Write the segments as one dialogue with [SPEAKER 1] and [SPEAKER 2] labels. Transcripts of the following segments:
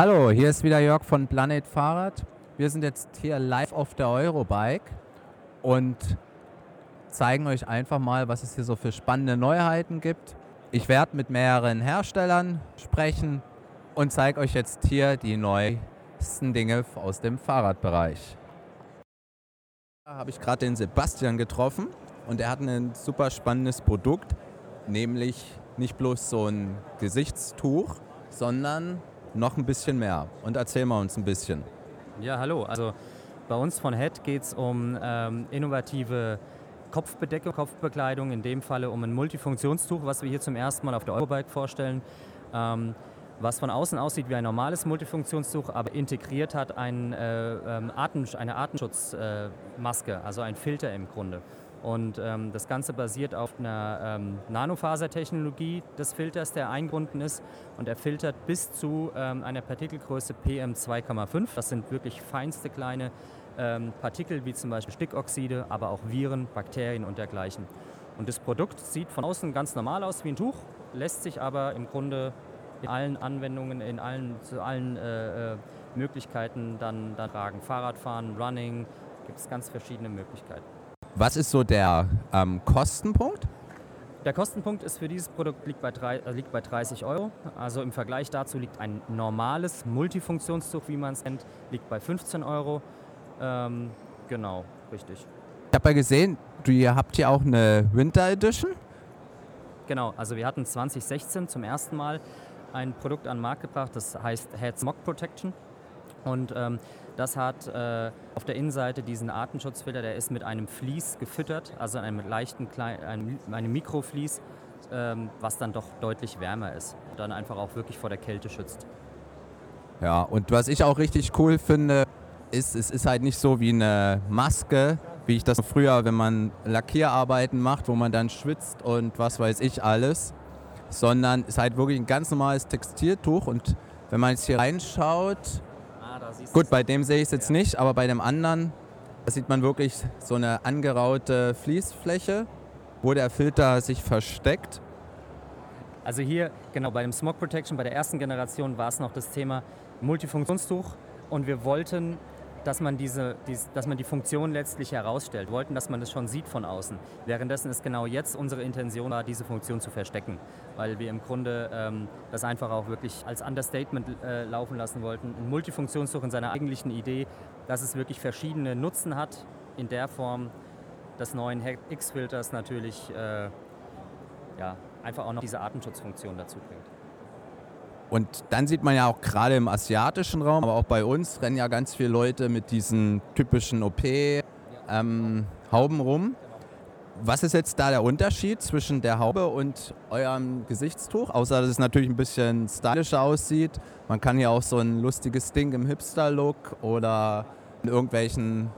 [SPEAKER 1] Hallo, hier ist wieder Jörg von Planet Fahrrad. Wir sind jetzt hier live auf der Eurobike und zeigen euch einfach mal, was es hier so für spannende Neuheiten gibt. Ich werde mit mehreren Herstellern sprechen und zeige euch jetzt hier die neuesten Dinge aus dem Fahrradbereich. Da habe ich gerade den Sebastian getroffen und er hat ein super spannendes Produkt, nämlich nicht bloß so ein Gesichtstuch, sondern noch ein bisschen mehr. Und erzähl mal uns ein bisschen.
[SPEAKER 2] Ja, hallo. Also bei uns von Head geht es um ähm, innovative Kopfbedeckung, Kopfbekleidung, in dem Falle um ein Multifunktionstuch, was wir hier zum ersten Mal auf der Eurobike vorstellen. Ähm, was von außen aussieht wie ein normales Multifunktionstuch, aber integriert hat ein, äh, ähm, Atem, eine Atemschutzmaske, äh, also ein Filter im Grunde. Und ähm, das Ganze basiert auf einer ähm, Nanofasertechnologie des Filters, der eingebunden ist. Und er filtert bis zu ähm, einer Partikelgröße PM2,5. Das sind wirklich feinste kleine ähm, Partikel, wie zum Beispiel Stickoxide, aber auch Viren, Bakterien und dergleichen. Und das Produkt sieht von außen ganz normal aus wie ein Tuch, lässt sich aber im Grunde in allen Anwendungen, in allen, zu allen äh, äh, Möglichkeiten dann, dann tragen. Fahrradfahren, Running, gibt es ganz verschiedene Möglichkeiten.
[SPEAKER 1] Was ist so der ähm, Kostenpunkt?
[SPEAKER 2] Der Kostenpunkt ist für dieses Produkt liegt bei, drei, äh, liegt bei 30 Euro. Also im Vergleich dazu liegt ein normales Multifunktionstuch, wie man es nennt, liegt bei 15 Euro. Ähm, genau, richtig.
[SPEAKER 1] Ich habe ja gesehen, du, ihr habt hier auch eine Winter Edition.
[SPEAKER 2] Genau, also wir hatten 2016 zum ersten Mal ein Produkt an den Markt gebracht, das heißt Head Smog Protection. Und ähm, das hat äh, auf der Innenseite diesen Artenschutzfilter, der ist mit einem Vlies gefüttert, also einem leichten, einem, einem Mikroflies, ähm, was dann doch deutlich wärmer ist und dann einfach auch wirklich vor der Kälte schützt.
[SPEAKER 1] Ja, und was ich auch richtig cool finde, ist, es ist halt nicht so wie eine Maske, wie ich das früher, wenn man Lackierarbeiten macht, wo man dann schwitzt und was weiß ich alles, sondern es ist halt wirklich ein ganz normales Textiltuch und wenn man jetzt hier reinschaut, Gut, bei dem sehe ich es jetzt nicht, aber bei dem anderen da sieht man wirklich so eine angeraute Fließfläche, wo der Filter sich versteckt.
[SPEAKER 2] Also hier, genau, bei dem Smog Protection, bei der ersten Generation war es noch das Thema Multifunktionstuch. Und wir wollten dass man, diese, dies, dass man die Funktion letztlich herausstellt. Wollten, dass man das schon sieht von außen. Währenddessen ist genau jetzt unsere Intention war, diese Funktion zu verstecken, weil wir im Grunde ähm, das einfach auch wirklich als Understatement äh, laufen lassen wollten. Ein Multifunktionssuch in seiner eigentlichen Idee, dass es wirklich verschiedene Nutzen hat, in der Form des neuen X-Filters natürlich äh, ja, einfach auch noch diese Artenschutzfunktion dazu bringt.
[SPEAKER 1] Und dann sieht man ja auch gerade im asiatischen Raum, aber auch bei uns rennen ja ganz viele Leute mit diesen typischen OP-Hauben ähm, rum. Was ist jetzt da der Unterschied zwischen der Haube und eurem Gesichtstuch? Außer dass es natürlich ein bisschen stylischer aussieht. Man kann hier auch so ein lustiges Ding im Hipster-Look oder in irgendwelchen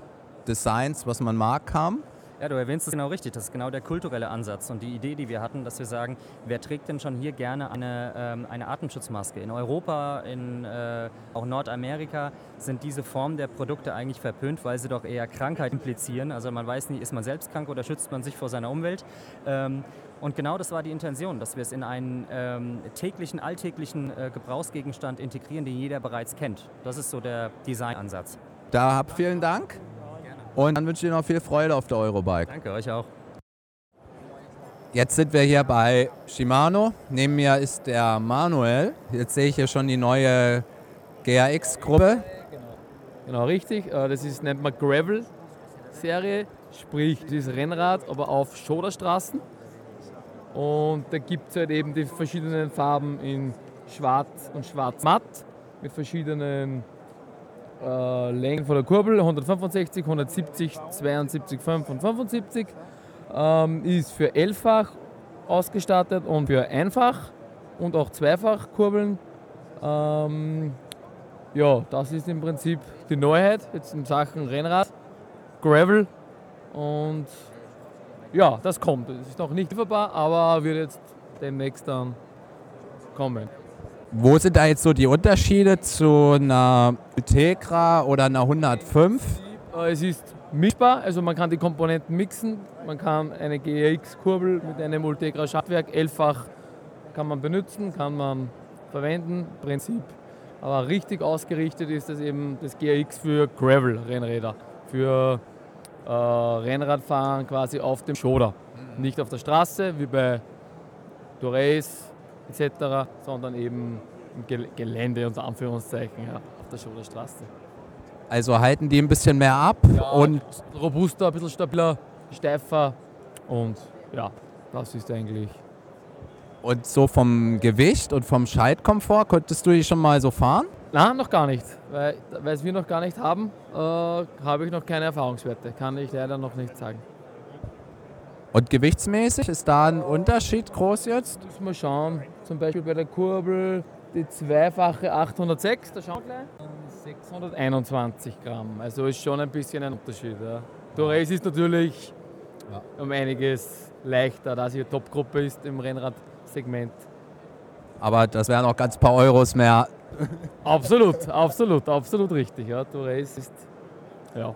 [SPEAKER 1] Designs, was man mag, haben.
[SPEAKER 2] Ja, du erwähnst es genau richtig. Das ist genau der kulturelle Ansatz und die Idee, die wir hatten, dass wir sagen, wer trägt denn schon hier gerne eine, ähm, eine Atemschutzmaske? In Europa, in äh, auch Nordamerika sind diese Formen der Produkte eigentlich verpönt, weil sie doch eher Krankheit implizieren. Also man weiß nicht, ist man selbst krank oder schützt man sich vor seiner Umwelt? Ähm, und genau das war die Intention, dass wir es in einen ähm, täglichen, alltäglichen äh, Gebrauchsgegenstand integrieren, den jeder bereits kennt. Das ist so der Designansatz.
[SPEAKER 1] Da habt vielen Dank. Und dann wünsche ich dir noch viel Freude auf der Eurobike.
[SPEAKER 2] Danke, euch auch.
[SPEAKER 1] Jetzt sind wir hier bei Shimano. Neben mir ist der Manuel. Jetzt sehe ich hier schon die neue GRX-Gruppe.
[SPEAKER 3] Genau. genau, richtig. Äh, das ist, nennt man Gravel-Serie. Sprich, das ist Rennrad, aber auf Schoderstraßen. Und da gibt es halt eben die verschiedenen Farben in Schwarz und Schwarz-Matt mit verschiedenen äh, Längen von der Kurbel 165, 170, 72, 5 und 75. Ähm, ist für Elffach ausgestattet und für Einfach und auch Zweifach Kurbeln. Ähm, ja, das ist im Prinzip die Neuheit jetzt in Sachen Rennrad, Gravel und ja, das kommt. Es ist noch nicht lieferbar, aber wird jetzt demnächst dann kommen.
[SPEAKER 1] Wo sind da jetzt so die Unterschiede zu einer Tegra oder einer 105?
[SPEAKER 3] Äh, es ist mischbar, also man kann die Komponenten mixen. Man kann eine GX-Kurbel mit einem Ultegra Schaltwerk elffach kann man benutzen, kann man verwenden. Prinzip Aber richtig ausgerichtet ist das eben das GRX für Gravel-Rennräder. Für äh, Rennradfahren quasi auf dem Schoder. Nicht auf der Straße wie bei Tourays etc., sondern eben im Gel Gelände unter Anführungszeichen ja, auf der Schoderstraße.
[SPEAKER 1] Also halten die ein bisschen mehr ab
[SPEAKER 3] Ja,
[SPEAKER 1] und
[SPEAKER 3] robuster, ein bisschen stabiler, steifer und ja, das ist eigentlich.
[SPEAKER 1] Und so vom Gewicht und vom Schaltkomfort, konntest du die schon mal so fahren?
[SPEAKER 3] Nein, noch gar nicht. Weil weil es wir noch gar nicht haben, äh, habe ich noch keine Erfahrungswerte. Kann ich leider noch nicht sagen.
[SPEAKER 1] Und gewichtsmäßig ist da ein Unterschied groß jetzt?
[SPEAKER 3] Müssen wir schauen. Zum Beispiel bei der Kurbel die zweifache 806, da schauen wir gleich. 621 Gramm. Also ist schon ein bisschen ein Unterschied. Ja. Torres ist natürlich um einiges leichter, da sie Topgruppe ist im Rennradsegment.
[SPEAKER 1] Aber das wären auch ganz paar Euros mehr.
[SPEAKER 3] Absolut, absolut, absolut richtig. Ja. Torres ist ja,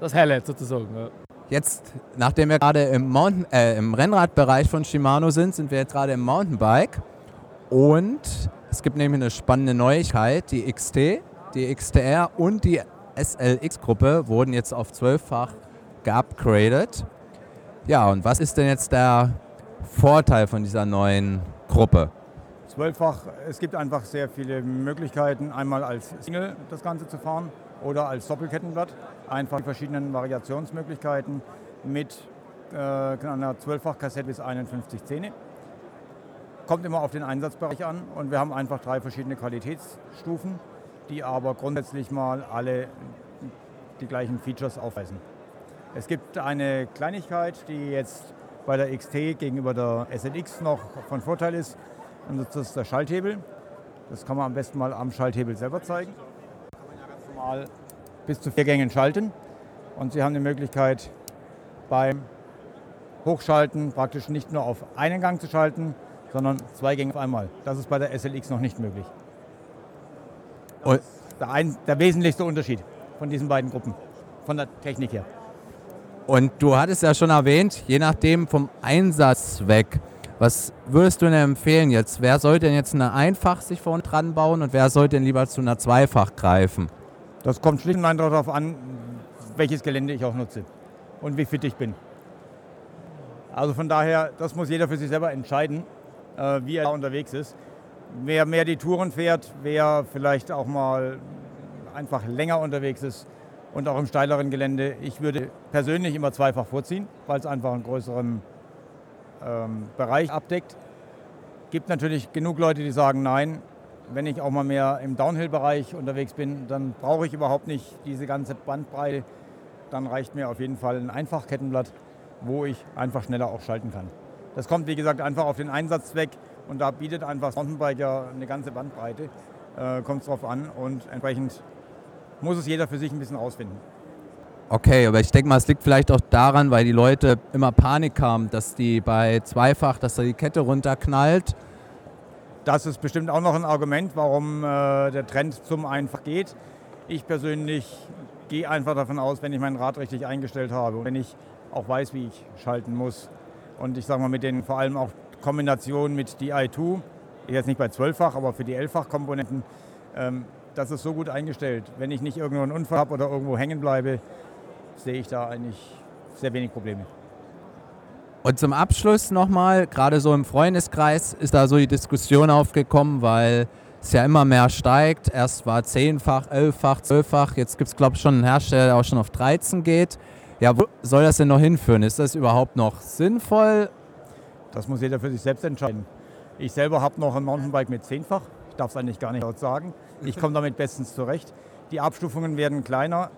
[SPEAKER 3] das Highlight sozusagen. Ja.
[SPEAKER 1] Jetzt, nachdem wir gerade im, Mountain, äh, im Rennradbereich von Shimano sind, sind wir jetzt gerade im Mountainbike. Und es gibt nämlich eine spannende Neuigkeit. Die XT, die XTR und die SLX-Gruppe wurden jetzt auf 12-fach geupgradet. Ja, und was ist denn jetzt der Vorteil von dieser neuen Gruppe?
[SPEAKER 4] Zwölffach, es gibt einfach sehr viele Möglichkeiten, einmal als Single das Ganze zu fahren oder als Doppelkettenblatt. Einfach die verschiedenen Variationsmöglichkeiten mit äh, einer Zwölffach-Kassette bis 51 Zähne. Kommt immer auf den Einsatzbereich an und wir haben einfach drei verschiedene Qualitätsstufen, die aber grundsätzlich mal alle die gleichen Features aufweisen. Es gibt eine Kleinigkeit, die jetzt bei der XT gegenüber der SLX noch von Vorteil ist. Und das ist der Schalthebel. Das kann man am besten mal am Schalthebel selber zeigen. Da kann man ja ganz normal bis zu vier Gängen schalten. Und Sie haben die Möglichkeit beim Hochschalten praktisch nicht nur auf einen Gang zu schalten, sondern zwei Gänge auf einmal. Das ist bei der SLX noch nicht möglich. Das ist der, ein, der wesentlichste Unterschied von diesen beiden Gruppen, von der Technik her.
[SPEAKER 1] Und du hattest ja schon erwähnt, je nachdem vom Einsatzzweck, was würdest du denn empfehlen jetzt? Wer sollte denn jetzt eine Einfach sich vorne dran bauen und wer sollte denn lieber zu einer Zweifach greifen?
[SPEAKER 4] Das kommt schlicht und einfach darauf an, welches Gelände ich auch nutze und wie fit ich bin. Also von daher, das muss jeder für sich selber entscheiden, wie er unterwegs ist. Wer mehr die Touren fährt, wer vielleicht auch mal einfach länger unterwegs ist und auch im steileren Gelände. Ich würde persönlich immer zweifach vorziehen, weil es einfach einen größeren ähm, Bereich abdeckt. Gibt natürlich genug Leute, die sagen, nein, wenn ich auch mal mehr im Downhill-Bereich unterwegs bin, dann brauche ich überhaupt nicht diese ganze Bandbreite. Dann reicht mir auf jeden Fall ein Einfachkettenblatt, wo ich einfach schneller auch schalten kann. Das kommt, wie gesagt, einfach auf den Einsatzzweck und da bietet einfach Mountainbiker eine ganze Bandbreite. Äh, kommt es drauf an und entsprechend muss es jeder für sich ein bisschen rausfinden.
[SPEAKER 1] Okay, aber ich denke mal, es liegt vielleicht auch daran, weil die Leute immer Panik haben, dass die bei Zweifach, dass da die Kette runterknallt.
[SPEAKER 4] Das ist bestimmt auch noch ein Argument, warum äh, der Trend zum Einfach geht. Ich persönlich gehe einfach davon aus, wenn ich mein Rad richtig eingestellt habe und wenn ich auch weiß, wie ich schalten muss. Und ich sage mal, mit den vor allem auch Kombinationen mit DI2, jetzt nicht bei 12-fach, aber für die 11-fach-Komponenten, ähm, das ist so gut eingestellt. Wenn ich nicht irgendwo einen Unfall habe oder irgendwo hängen bleibe, sehe ich da eigentlich sehr wenig Probleme.
[SPEAKER 1] Und zum Abschluss nochmal, gerade so im Freundeskreis ist da so die Diskussion aufgekommen, weil es ja immer mehr steigt. Erst war zehnfach, elffach, zwölffach, jetzt gibt es glaube ich schon einen Hersteller, der auch schon auf 13 geht. Ja, wo soll das denn noch hinführen? Ist das überhaupt noch sinnvoll?
[SPEAKER 4] Das muss jeder für sich selbst entscheiden. Ich selber habe noch ein Mountainbike mit zehnfach. Ich darf es eigentlich gar nicht laut sagen. Ich komme damit bestens zurecht. Die Abstufungen werden kleiner.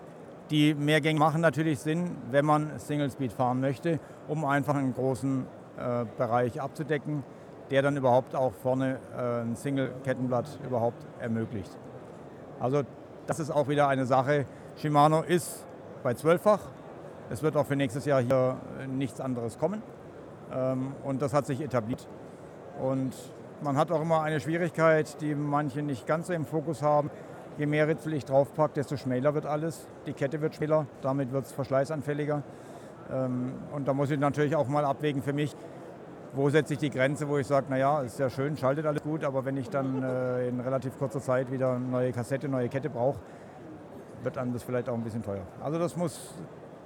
[SPEAKER 4] Die Mehrgänge machen natürlich Sinn, wenn man Single Speed fahren möchte, um einfach einen großen äh, Bereich abzudecken, der dann überhaupt auch vorne äh, ein Single-Kettenblatt überhaupt ermöglicht. Also das ist auch wieder eine Sache. Shimano ist bei zwölffach. Es wird auch für nächstes Jahr hier äh, nichts anderes kommen. Ähm, und das hat sich etabliert. Und man hat auch immer eine Schwierigkeit, die manche nicht ganz so im Fokus haben. Je mehr Ritzel ich draufpacke, desto schmäler wird alles. Die Kette wird schmäler, damit wird es verschleißanfälliger. Ähm, und da muss ich natürlich auch mal abwägen für mich, wo setze ich die Grenze, wo ich sage, naja, ist ja schön, schaltet alles gut, aber wenn ich dann äh, in relativ kurzer Zeit wieder eine neue Kassette, neue Kette brauche, wird einem das vielleicht auch ein bisschen teuer. Also das muss,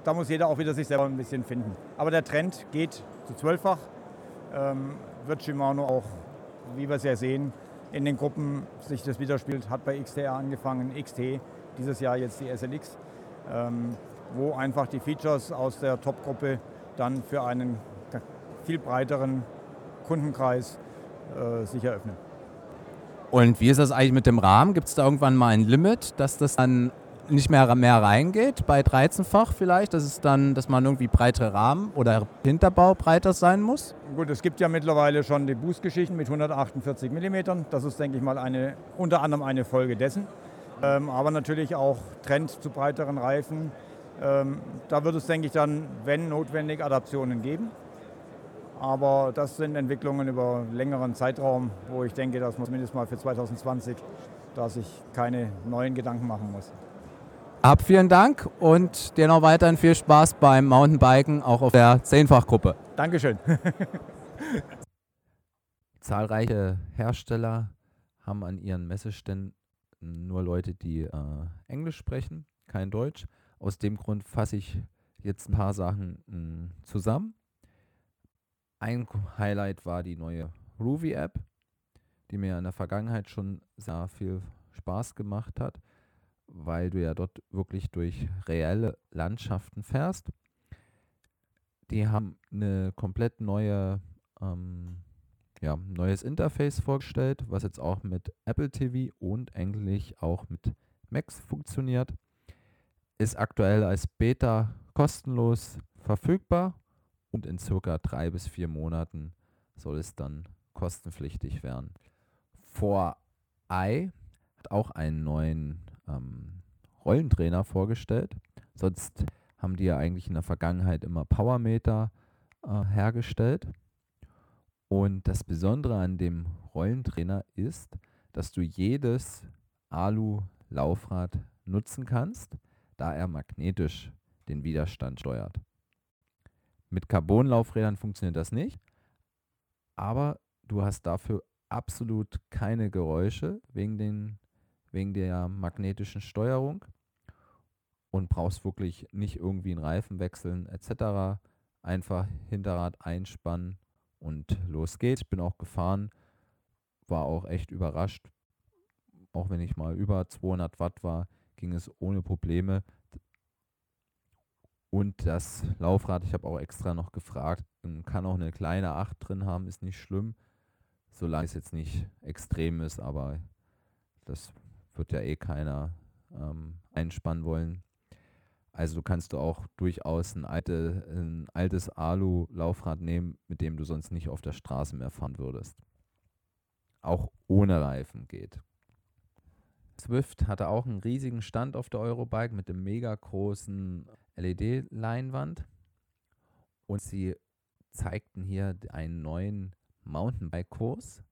[SPEAKER 4] da muss jeder auch wieder sich selber ein bisschen finden. Aber der Trend geht zu zwölffach. Ähm, wird Shimano auch, wie wir es ja sehen, in den Gruppen sich das widerspielt. Hat bei XTR angefangen, XT, dieses Jahr jetzt die SLX, ähm, wo einfach die Features aus der Top-Gruppe dann für einen viel breiteren Kundenkreis äh, sich eröffnen.
[SPEAKER 1] Und wie ist das eigentlich mit dem Rahmen? Gibt es da irgendwann mal ein Limit, dass das dann nicht mehr, mehr reingeht, bei 13-fach vielleicht, dass es dann, dass man irgendwie breitere Rahmen oder Hinterbau breiter sein muss?
[SPEAKER 4] Gut, es gibt ja mittlerweile schon die Boost-Geschichten mit 148 mm. Das ist, denke ich mal, eine, unter anderem eine Folge dessen. Ähm, aber natürlich auch Trend zu breiteren Reifen. Ähm, da wird es, denke ich, dann, wenn notwendig, Adaptionen geben. Aber das sind Entwicklungen über längeren Zeitraum, wo ich denke, dass man zumindest mal für 2020 da sich keine neuen Gedanken machen muss.
[SPEAKER 1] Ab vielen Dank und dir noch weiterhin viel Spaß beim Mountainbiken, auch auf der Zehnfachgruppe.
[SPEAKER 4] Dankeschön.
[SPEAKER 1] Zahlreiche Hersteller haben an ihren Messeständen nur Leute, die äh, Englisch sprechen, kein Deutsch. Aus dem Grund fasse ich jetzt ein paar Sachen mh, hm, zusammen. Ein Highlight war die neue Ruby-App, die mir in der Vergangenheit schon sehr viel Spaß gemacht hat weil du ja dort wirklich durch reelle Landschaften fährst. Die haben eine komplett neue, ähm, ja, neues Interface vorgestellt, was jetzt auch mit Apple TV und eigentlich auch mit Macs funktioniert. Ist aktuell als Beta kostenlos verfügbar und in circa drei bis vier Monaten soll es dann kostenpflichtig werden. 4i hat auch einen neuen ähm, Rollentrainer vorgestellt. Sonst haben die ja eigentlich in der Vergangenheit immer Powermeter äh, hergestellt. Und das Besondere an dem Rollentrainer ist, dass du jedes Alu-Laufrad nutzen kannst, da er magnetisch den Widerstand steuert. Mit Carbon-Laufrädern funktioniert das nicht, aber du hast dafür absolut keine Geräusche wegen den wegen der magnetischen Steuerung und brauchst wirklich nicht irgendwie einen Reifen wechseln etc. Einfach Hinterrad einspannen und los geht's. Bin auch gefahren, war auch echt überrascht. Auch wenn ich mal über 200 Watt war, ging es ohne Probleme. Und das Laufrad, ich habe auch extra noch gefragt, kann auch eine kleine 8 drin haben, ist nicht schlimm, solange es jetzt nicht extrem ist, aber das wird ja eh keiner ähm, einspannen wollen. Also kannst du auch durchaus ein, alte, ein altes Alu-Laufrad nehmen, mit dem du sonst nicht auf der Straße mehr fahren würdest. Auch ohne Reifen geht. Swift hatte auch einen riesigen Stand auf der Eurobike mit einem mega großen LED-Leinwand. Und sie zeigten hier einen neuen Mountainbike-Kurs,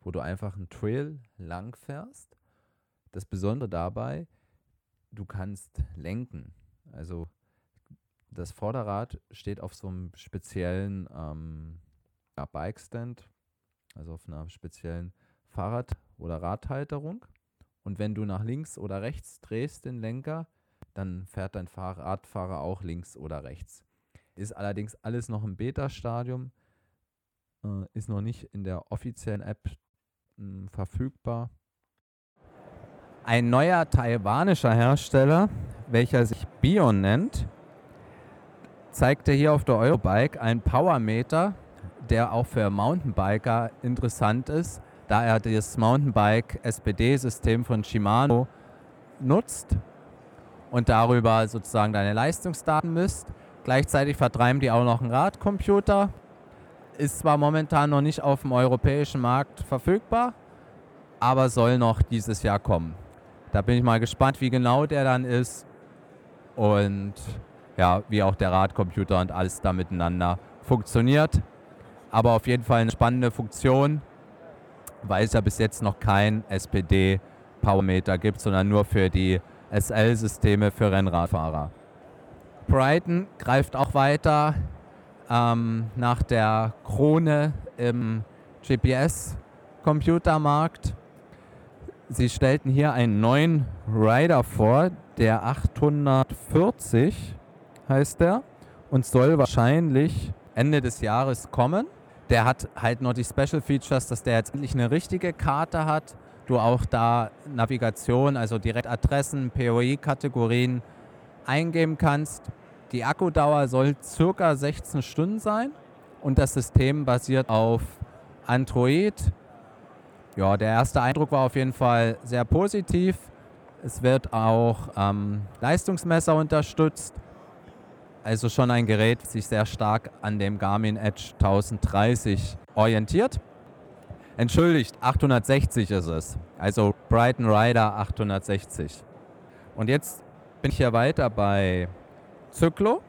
[SPEAKER 1] wo du einfach einen Trail lang fährst das Besondere dabei, du kannst lenken. Also das Vorderrad steht auf so einem speziellen ähm, Bike-Stand, also auf einer speziellen Fahrrad- oder Radhalterung. Und wenn du nach links oder rechts drehst den Lenker, dann fährt dein Radfahrer auch links oder rechts. Ist allerdings alles noch im Beta-Stadium, äh, ist noch nicht in der offiziellen App mh, hm, verfügbar. Ein neuer taiwanischer Hersteller, welcher sich Bion nennt, zeigte hier auf der Eurobike einen Powermeter, der auch für Mountainbiker interessant ist, da er das Mountainbike SPD-System von Shimano nutzt und darüber sozusagen deine Leistungsdaten misst. Gleichzeitig vertreiben die auch noch einen Radcomputer. Ist zwar momentan noch nicht auf dem europäischen Markt verfügbar, aber soll noch dieses Jahr kommen. Da bin ich mal gespannt, wie genau der dann ist und ja, wie auch der Radcomputer und alles da miteinander funktioniert. Aber auf jeden Fall eine spannende Funktion, weil es ja bis jetzt noch kein SPD Powermeter gibt, sondern nur für die SL-Systeme für Rennradfahrer. Brighton greift auch weiter ähm, nach der Krone im GPS-Computermarkt. Sie stellten hier einen neuen Rider vor, der 840 heißt der und soll wahrscheinlich Ende des Jahres kommen. Der hat halt nur die Special Features, dass der jetzt endlich eine richtige Karte hat. Du auch da Navigation, also direkt Adressen, POI-Kategorien eingeben kannst. Die Akkudauer soll circa 16 Stunden sein und das System basiert auf Android. Ja, der erste Eindruck war auf jeden Fall sehr positiv. Es wird auch ähm, Leistungsmesser unterstützt. Also schon ein Gerät, das sich sehr stark an dem Garmin Edge 1030 orientiert. Entschuldigt, 860 ist es. Also Brighton Rider 860. Und jetzt bin ich hier weiter bei Zyclo.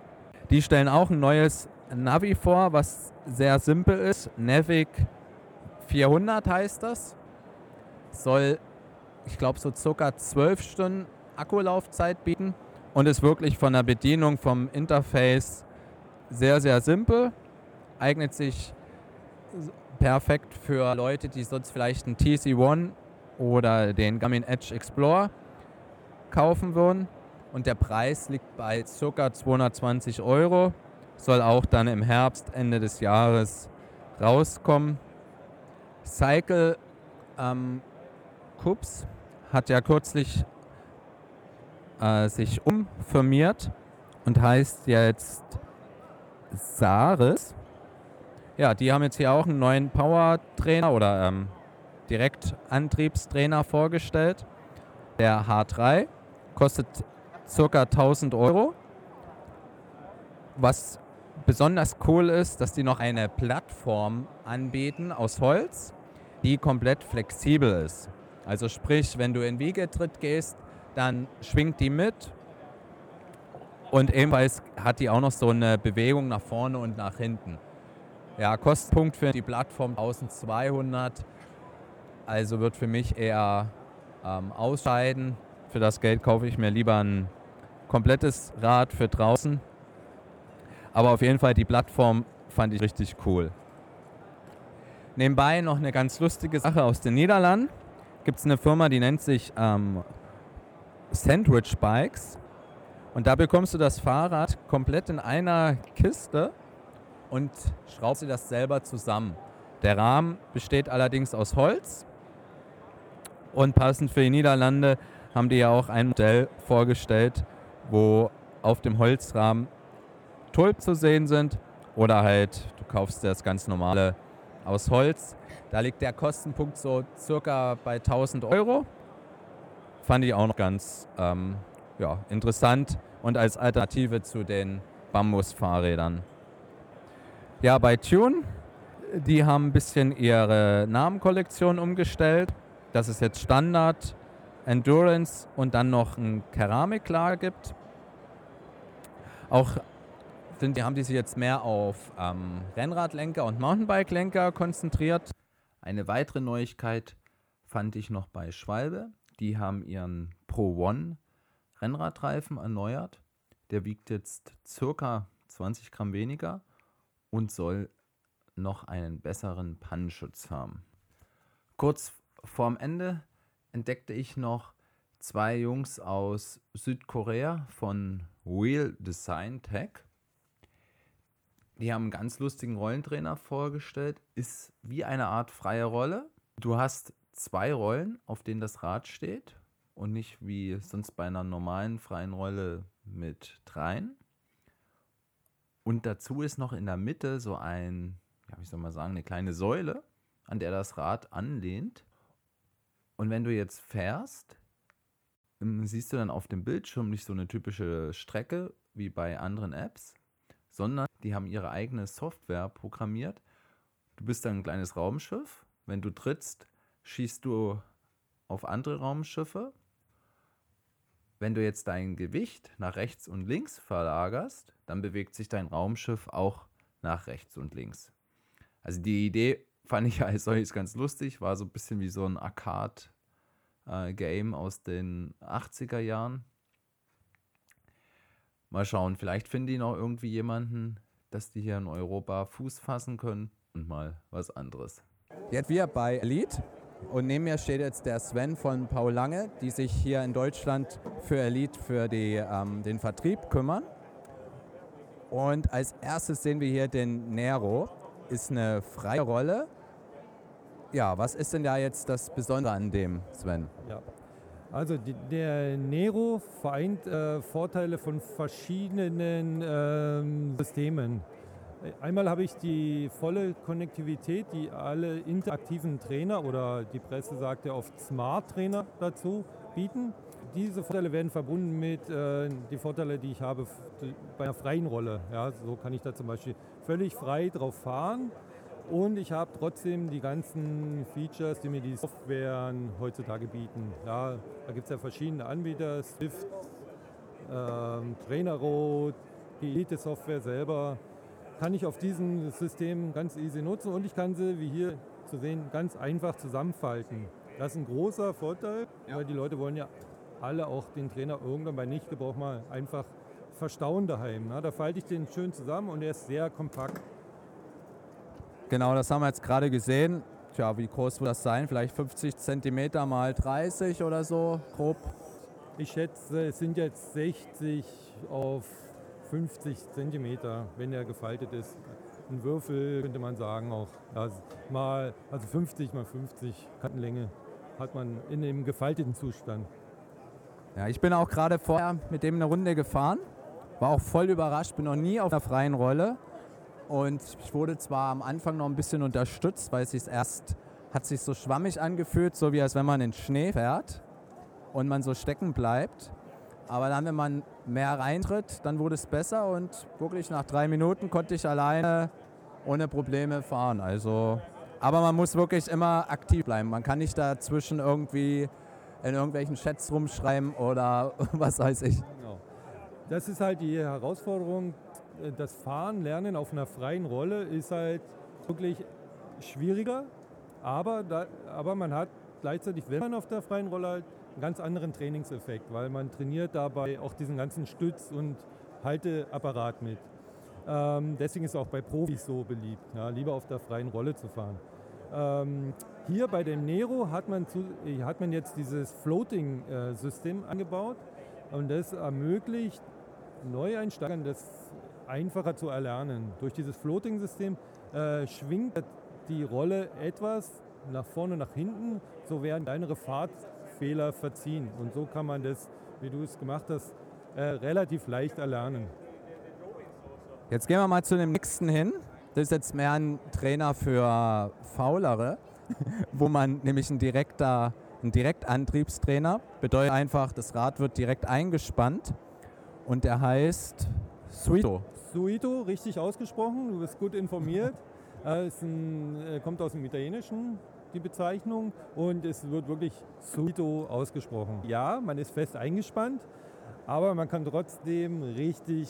[SPEAKER 1] Die stellen auch ein neues Navi vor, was sehr simpel ist. Navic 400 heißt das. Soll, ich glaube, so circa 12 Stunden Akkulaufzeit bieten und ist wirklich von der Bedienung, vom Interface sehr, sehr simpel. Eignet sich perfekt für Leute, die sonst vielleicht einen TC1 oder den Garmin Edge Explorer kaufen würden und der Preis liegt bei ca. 220 Euro. Soll auch dann im Herbst, Ende des Jahres rauskommen. Cycle ähm, Cups hat ja kürzlich äh, sich umfirmiert und heißt jetzt Saris. Ja, die haben jetzt hier auch einen neuen Power-Trainer oder ähm, Direktantriebstrainer vorgestellt. Der H3 kostet circa 1000 Euro. Was besonders cool ist, dass die noch eine Plattform anbieten aus Holz, die komplett flexibel ist. Also sprich, wenn du in Wiegetritt gehst, dann schwingt die mit. Und ebenfalls hat die auch noch so eine Bewegung nach vorne und nach hinten. Ja, Kostenpunkt für die Plattform 1200. Also wird für mich eher ähm, ausscheiden. Für das Geld kaufe ich mir lieber ein komplettes Rad für draußen. Aber auf jeden Fall die Plattform fand ich richtig cool. Nebenbei noch eine ganz lustige Sache aus den Niederlanden. Gibt es eine Firma, die nennt sich ähm, Sandwich Bikes. Und da bekommst du das Fahrrad komplett in einer Kiste und schraubst dir das selber zusammen. Der Rahmen besteht allerdings aus Holz. Und passend für die Niederlande haben die ja auch ein Modell vorgestellt, wo auf dem Holzrahmen Tulp zu sehen sind oder halt du kaufst das ganz normale aus Holz. Da liegt der Kostenpunkt so circa bei 1000 Euro. Fand ich auch noch ganz ähm, ja, interessant und als Alternative zu den Bambusfahrrädern. Ja, bei Tune, die haben ein bisschen ihre Namenkollektion umgestellt. Das ist jetzt Standard, Endurance und dann noch ein Keramiklager gibt. Auch sind, die haben die sich jetzt mehr auf ähm, Rennradlenker und Mountainbike-Lenker konzentriert. Eine weitere Neuigkeit fand ich noch bei Schwalbe. Die haben ihren Pro One Rennradreifen erneuert. Der wiegt jetzt circa 20 Gramm weniger und soll noch einen besseren Pannenschutz haben. Kurz vorm Ende entdeckte ich noch zwei Jungs aus Südkorea von Wheel Design Tech. Die haben einen ganz lustigen Rollentrainer vorgestellt. Ist wie eine Art freie Rolle. Du hast zwei Rollen, auf denen das Rad steht und nicht wie sonst bei einer normalen freien Rolle mit dreien. Und dazu ist noch in der Mitte so ein, ja, wie soll man sagen, eine kleine Säule, an der das Rad anlehnt. Und wenn du jetzt fährst, ähm, siehst du dann auf dem Bildschirm nicht so eine typische Strecke wie bei anderen Apps, sondern die haben ihre eigene Software programmiert. Du bist dann ein kleines Raumschiff. Wenn du trittst, schießt du auf andere Raumschiffe. Wenn du jetzt dein Gewicht nach rechts und links verlagerst, dann bewegt sich dein Raumschiff auch nach rechts und links. Also die Idee fand ich als solches ganz lustig, war so ein bisschen wie so ein Arcade-Game aus den 80er Jahren. Mal schauen, vielleicht finden die noch irgendwie jemanden, dass die hier in Europa Fuß fassen können und mal was anderes. Jetzt wir bei Elite und neben mir steht jetzt der Sven von Paul Lange, die sich hier in Deutschland für Elite, für die, ähm, den Vertrieb kümmern. Und als erstes sehen wir hier den Nero. Ist eine freie Rolle. Ja, was ist denn da jetzt das Besondere an dem, Sven?
[SPEAKER 5] Ja. Also die, der Nero vereint äh, Vorteile von verschiedenen ähm, Systemen. Einmal habe ich die volle Konnektivität, die alle interaktiven Trainer oder die Presse sagt ja oft Smart Trainer dazu bieten. Diese Vorteile werden verbunden mit äh, den Vorteilen, die ich habe bei einer freien Rolle. Ja, so kann ich da zum Beispiel völlig frei drauf fahren und ich habe trotzdem die ganzen Features, die mir die Software heutzutage bieten. Ja, da gibt es ja verschiedene Anbieter, Swift, ähm, Trainerroad, die Elite-Software selber kann ich auf diesem System ganz easy nutzen und ich kann sie, wie hier zu sehen, ganz einfach zusammenfalten. Das ist ein großer Vorteil, weil die Leute wollen ja alle auch den Trainer irgendwann bei Nichtgebrauch mal einfach verstauen daheim. Ne? Da falte ich den schön zusammen und er ist sehr kompakt.
[SPEAKER 1] Genau, das haben wir jetzt gerade gesehen. Tja, wie groß wird das sein? Vielleicht 50 cm mal 30 oder so, grob?
[SPEAKER 5] Ich schätze, es sind jetzt 60 auf 50 cm, wenn er gefaltet ist. Ein Würfel könnte man sagen auch. Ja, mal, also 50 mal 50 Kantenlänge hat man in dem gefalteten Zustand.
[SPEAKER 1] Ja, ich bin auch gerade vorher mit dem eine Runde gefahren. War auch voll überrascht, bin noch nie auf der freien Rolle. Und ich wurde zwar am Anfang noch ein bisschen unterstützt, weil es sich erst hat sich so schwammig angefühlt, so wie als wenn man in Schnee fährt und man so stecken bleibt. Aber dann, wenn man mehr reintritt, dann wurde es besser und wirklich nach drei Minuten konnte ich alleine ohne Probleme fahren. Also, aber man muss wirklich immer aktiv bleiben. Man kann nicht dazwischen irgendwie in irgendwelchen Chats rumschreiben oder was weiß ich. Genau.
[SPEAKER 5] Das ist halt die Herausforderung. Das Fahren, Lernen auf einer freien Rolle ist halt wirklich schwieriger, aber, da, aber man hat gleichzeitig, wenn man auf der freien Rolle halt einen ganz anderen Trainingseffekt, weil man trainiert dabei auch diesen ganzen Stütz- und Halteapparat mit. Ähm, deswegen ist es auch bei Profis so beliebt, ja, lieber auf der freien Rolle zu fahren. Ähm, hier bei dem Nero hat man, zu, hat man jetzt dieses Floating-System äh, angebaut und das ermöglicht Neueinsteigern das einfacher zu erlernen. Durch dieses Floating-System äh, schwingt die Rolle etwas nach vorne, nach hinten, so werden kleinere Fahrt Fehler verziehen. Und so kann man das, wie du es gemacht hast, äh, relativ leicht erlernen.
[SPEAKER 1] Jetzt gehen wir mal zu dem nächsten hin. Das ist jetzt mehr ein Trainer für Faulere, wo man nämlich ein direkter, ein Direktantriebstrainer bedeutet einfach, das Rad wird direkt eingespannt und der heißt Suito.
[SPEAKER 5] Suito, richtig ausgesprochen, du bist gut informiert. Er ein, äh, kommt aus dem Italienischen, die Bezeichnung, und es wird wirklich Suito ausgesprochen. Ja, man ist fest eingespannt, aber man kann trotzdem richtig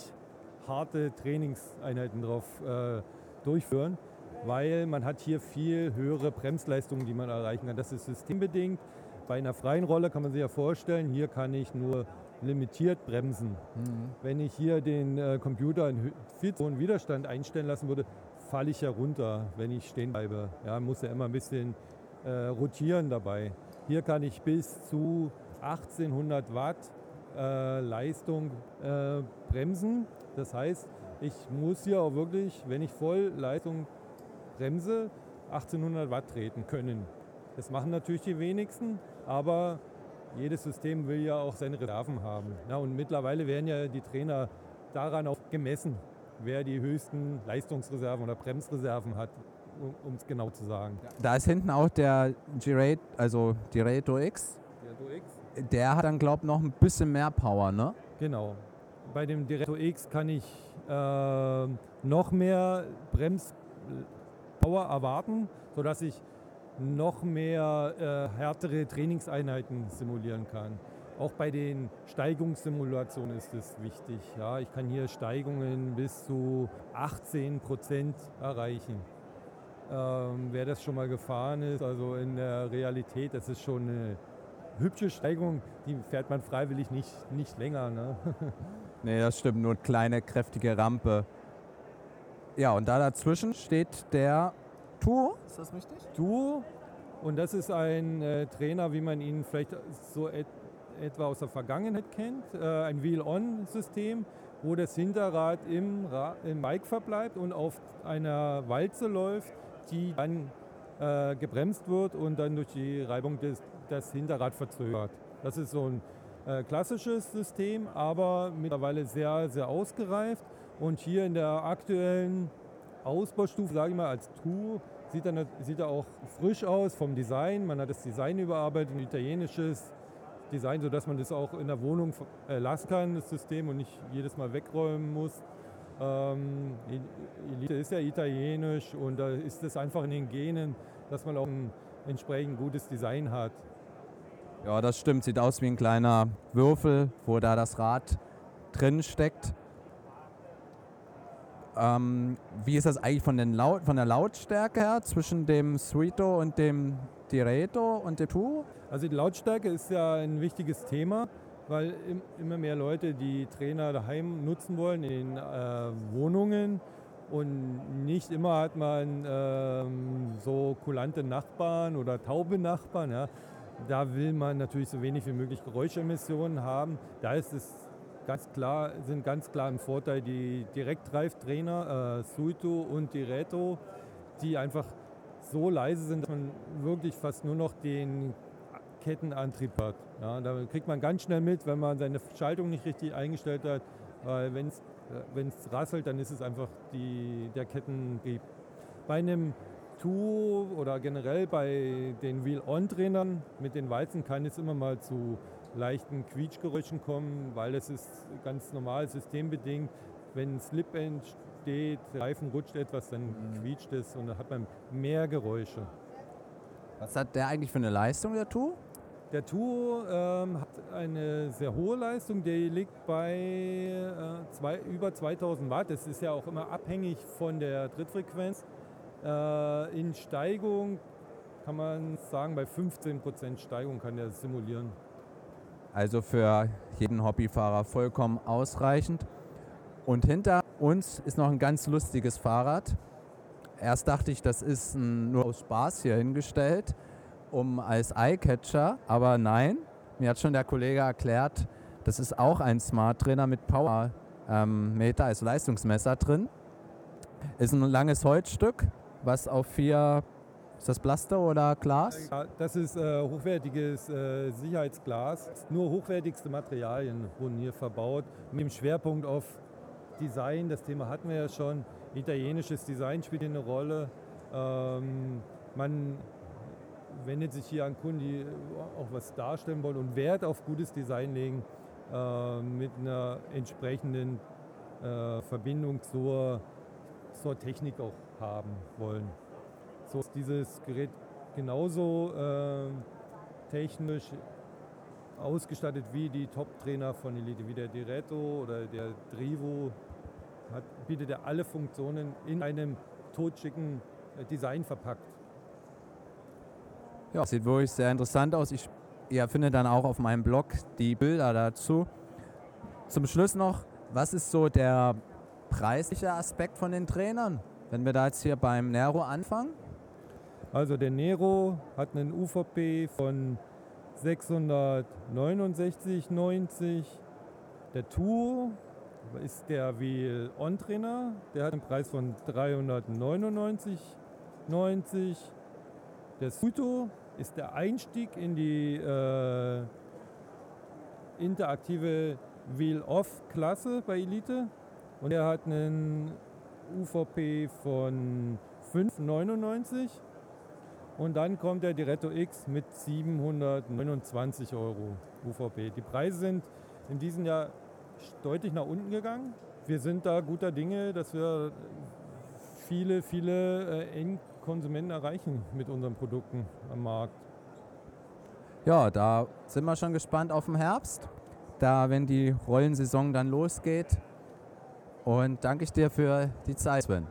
[SPEAKER 5] harte Trainingseinheiten drauf äh, durchführen, weil man hat hier viel höhere Bremsleistungen, die man erreichen kann. Das ist systembedingt. Bei einer freien Rolle kann man sich ja vorstellen, hier kann ich nur limitiert bremsen. Mhm. Wenn ich hier den äh, Computer einen viel zu hohen Widerstand einstellen lassen würde, falle ich ja runter, wenn ich stehen bleibe. Ja, muss ja immer ein bisschen äh, rotieren dabei. Hier kann ich bis zu 1800 Watt äh, Leistung äh, bremsen. Das heißt, ich muss hier auch wirklich, wenn ich voll Leistung bremse, 1800 Watt treten können. Das machen natürlich die wenigsten, aber jedes System will ja auch seine Reserven haben. Ja, und mittlerweile werden ja die Trainer daran auch gemessen, wer die höchsten Leistungsreserven oder Bremsreserven hat, um es genau zu sagen.
[SPEAKER 1] Da ist hinten auch der Girate, also Girato X. X. Der hat dann, glaube ich, noch ein bisschen mehr Power, ne?
[SPEAKER 5] Genau. Bei dem Directo X kann ich äh, noch mehr Bremspower erwarten, sodass ich noch mehr äh, härtere Trainingseinheiten simulieren kann. Auch bei den Steigungssimulationen ist es wichtig. Ja, ich kann hier Steigungen bis zu 18 Prozent erreichen. Ähm, wer das schon mal gefahren ist, also in der Realität, das ist schon eine hübsche Steigung, die fährt man freiwillig nicht, nicht länger. Ne?
[SPEAKER 1] nee, das stimmt, nur eine kleine, kräftige Rampe. Ja, und da dazwischen steht der Tuo. Ist das richtig?
[SPEAKER 5] Duo. Und das ist ein äh, Trainer, wie man ihn vielleicht so et etwa aus der Vergangenheit kennt. Äh, ein Wheel-On-System, wo das Hinterrad im, Ra im Bike verbleibt und auf einer Walze läuft, die dann äh, gebremst wird und dann durch die Reibung des, das Hinterrad verzögert. Das ist so ein äh, klassisches System, aber mittlerweile sehr, sehr ausgereift. Und hier in der aktuellen Ausbaustufe, sage ich mal, als Tour, sieht er, sieht er auch frisch aus vom Design. Man hat das Design überarbeitet, ein italienisches Design, sodass man das auch in der Wohnung äh, lassen kann, das System, und nicht jedes Mal wegräumen muss. Ähm, Elite ist ja italienisch und da ist es einfach in den Genen, dass man auch ein entsprechend gutes Design hat.
[SPEAKER 1] Ja, das stimmt. Sieht aus wie ein kleiner Würfel, wo da das Rad drin steckt. Ähm, wie ist das eigentlich von, den Laut, von der Lautstärke her zwischen dem Suito und dem Direto und dem Tu?
[SPEAKER 5] Also die Lautstärke ist ja ein wichtiges Thema, weil immer mehr Leute die Trainer daheim nutzen wollen in äh, Wohnungen und nicht immer hat man ähm, so kulante Nachbarn oder taube Nachbarn. Ja. Da will man natürlich so wenig wie möglich Geräuschemissionen haben. Da ist es ganz klar, sind ganz klar im Vorteil die Direktreiftrainer, äh, Suito und Direto, die einfach so leise sind, dass man wirklich fast nur noch den Kettenantrieb hat. Ja, da kriegt man ganz schnell mit, wenn man seine Schaltung nicht richtig eingestellt hat, weil wenn es äh, rasselt, dann ist es einfach die, der Kettentrieb. Bei einem Tuo oder generell bei den Wheel-On-Trainern mit den Walzen kann es immer mal zu leichten Quietschgeräuschen kommen, weil das ist ganz normal systembedingt. Wenn ein Slip entsteht, der Reifen rutscht etwas, dann mhm. quietscht es und dann hat man mehr Geräusche.
[SPEAKER 1] Was hat der eigentlich für eine Leistung, der Tu?
[SPEAKER 5] Der Tu ähm, hat eine sehr hohe Leistung, die liegt bei äh, zwei, über 2000 Watt. Das ist ja auch immer abhängig von der Trittfrequenz. Äh, in Steigung kann man sagen, bei 15% Steigung kann der simulieren.
[SPEAKER 1] Also für jeden Hobbyfahrer vollkommen ausreichend. Und hinter uns ist noch ein ganz lustiges Fahrrad. Erst dachte ich, das ist nur aus Spaß hier hingestellt, um als Eyecatcher, aber nein, mir hat schon der Kollege erklärt, das ist auch ein Smart Trainer mit Power ähm, Meter als Leistungsmesser drin. Ist ein langes Holzstück, was auf vier ist das Plaster oder Glas?
[SPEAKER 5] Ja, das ist äh, hochwertiges äh, Sicherheitsglas. Nur hochwertigste Materialien wurden hier verbaut. Mit dem Schwerpunkt auf Design, das Thema hatten wir ja schon. Italienisches Design spielt hier eine Rolle. Ähm, man wendet sich hier an Kunden, die auch was darstellen wollen und Wert auf gutes Design legen, äh, mit einer entsprechenden äh, Verbindung zur, zur Technik auch haben wollen. So ist dieses Gerät genauso äh, technisch ausgestattet wie die Top-Trainer von Elite, wie der Diretto oder der Drivo. Hat, bietet er alle Funktionen in einem totschicken äh, Design verpackt.
[SPEAKER 1] Ja, sieht wirklich sehr interessant aus. Ich ja, finde dann auch auf meinem Blog die Bilder dazu. Zum Schluss noch, was ist so der preisliche Aspekt von den Trainern? Wenn wir da jetzt hier beim Nero anfangen?
[SPEAKER 5] Also der Nero hat einen UVP von 669,90. Der Tour ist der Wheel On Trainer, der hat einen Preis von 399,90. Der Suto ist der Einstieg in die äh, interaktive Wheel Off Klasse bei Elite und er hat einen UVP von 5,99 und dann kommt der Diretto X mit 729 Euro UVP. Die Preise sind in diesem Jahr deutlich nach unten gegangen. Wir sind da guter Dinge, dass wir viele, viele äh, Endkonsumenten erreichen mit unseren Produkten am Markt.
[SPEAKER 1] Ja, da sind wir schon gespannt auf den Herbst, da wenn die Rollensaison dann losgeht. Und danke ich dir für die Zeit, Sven.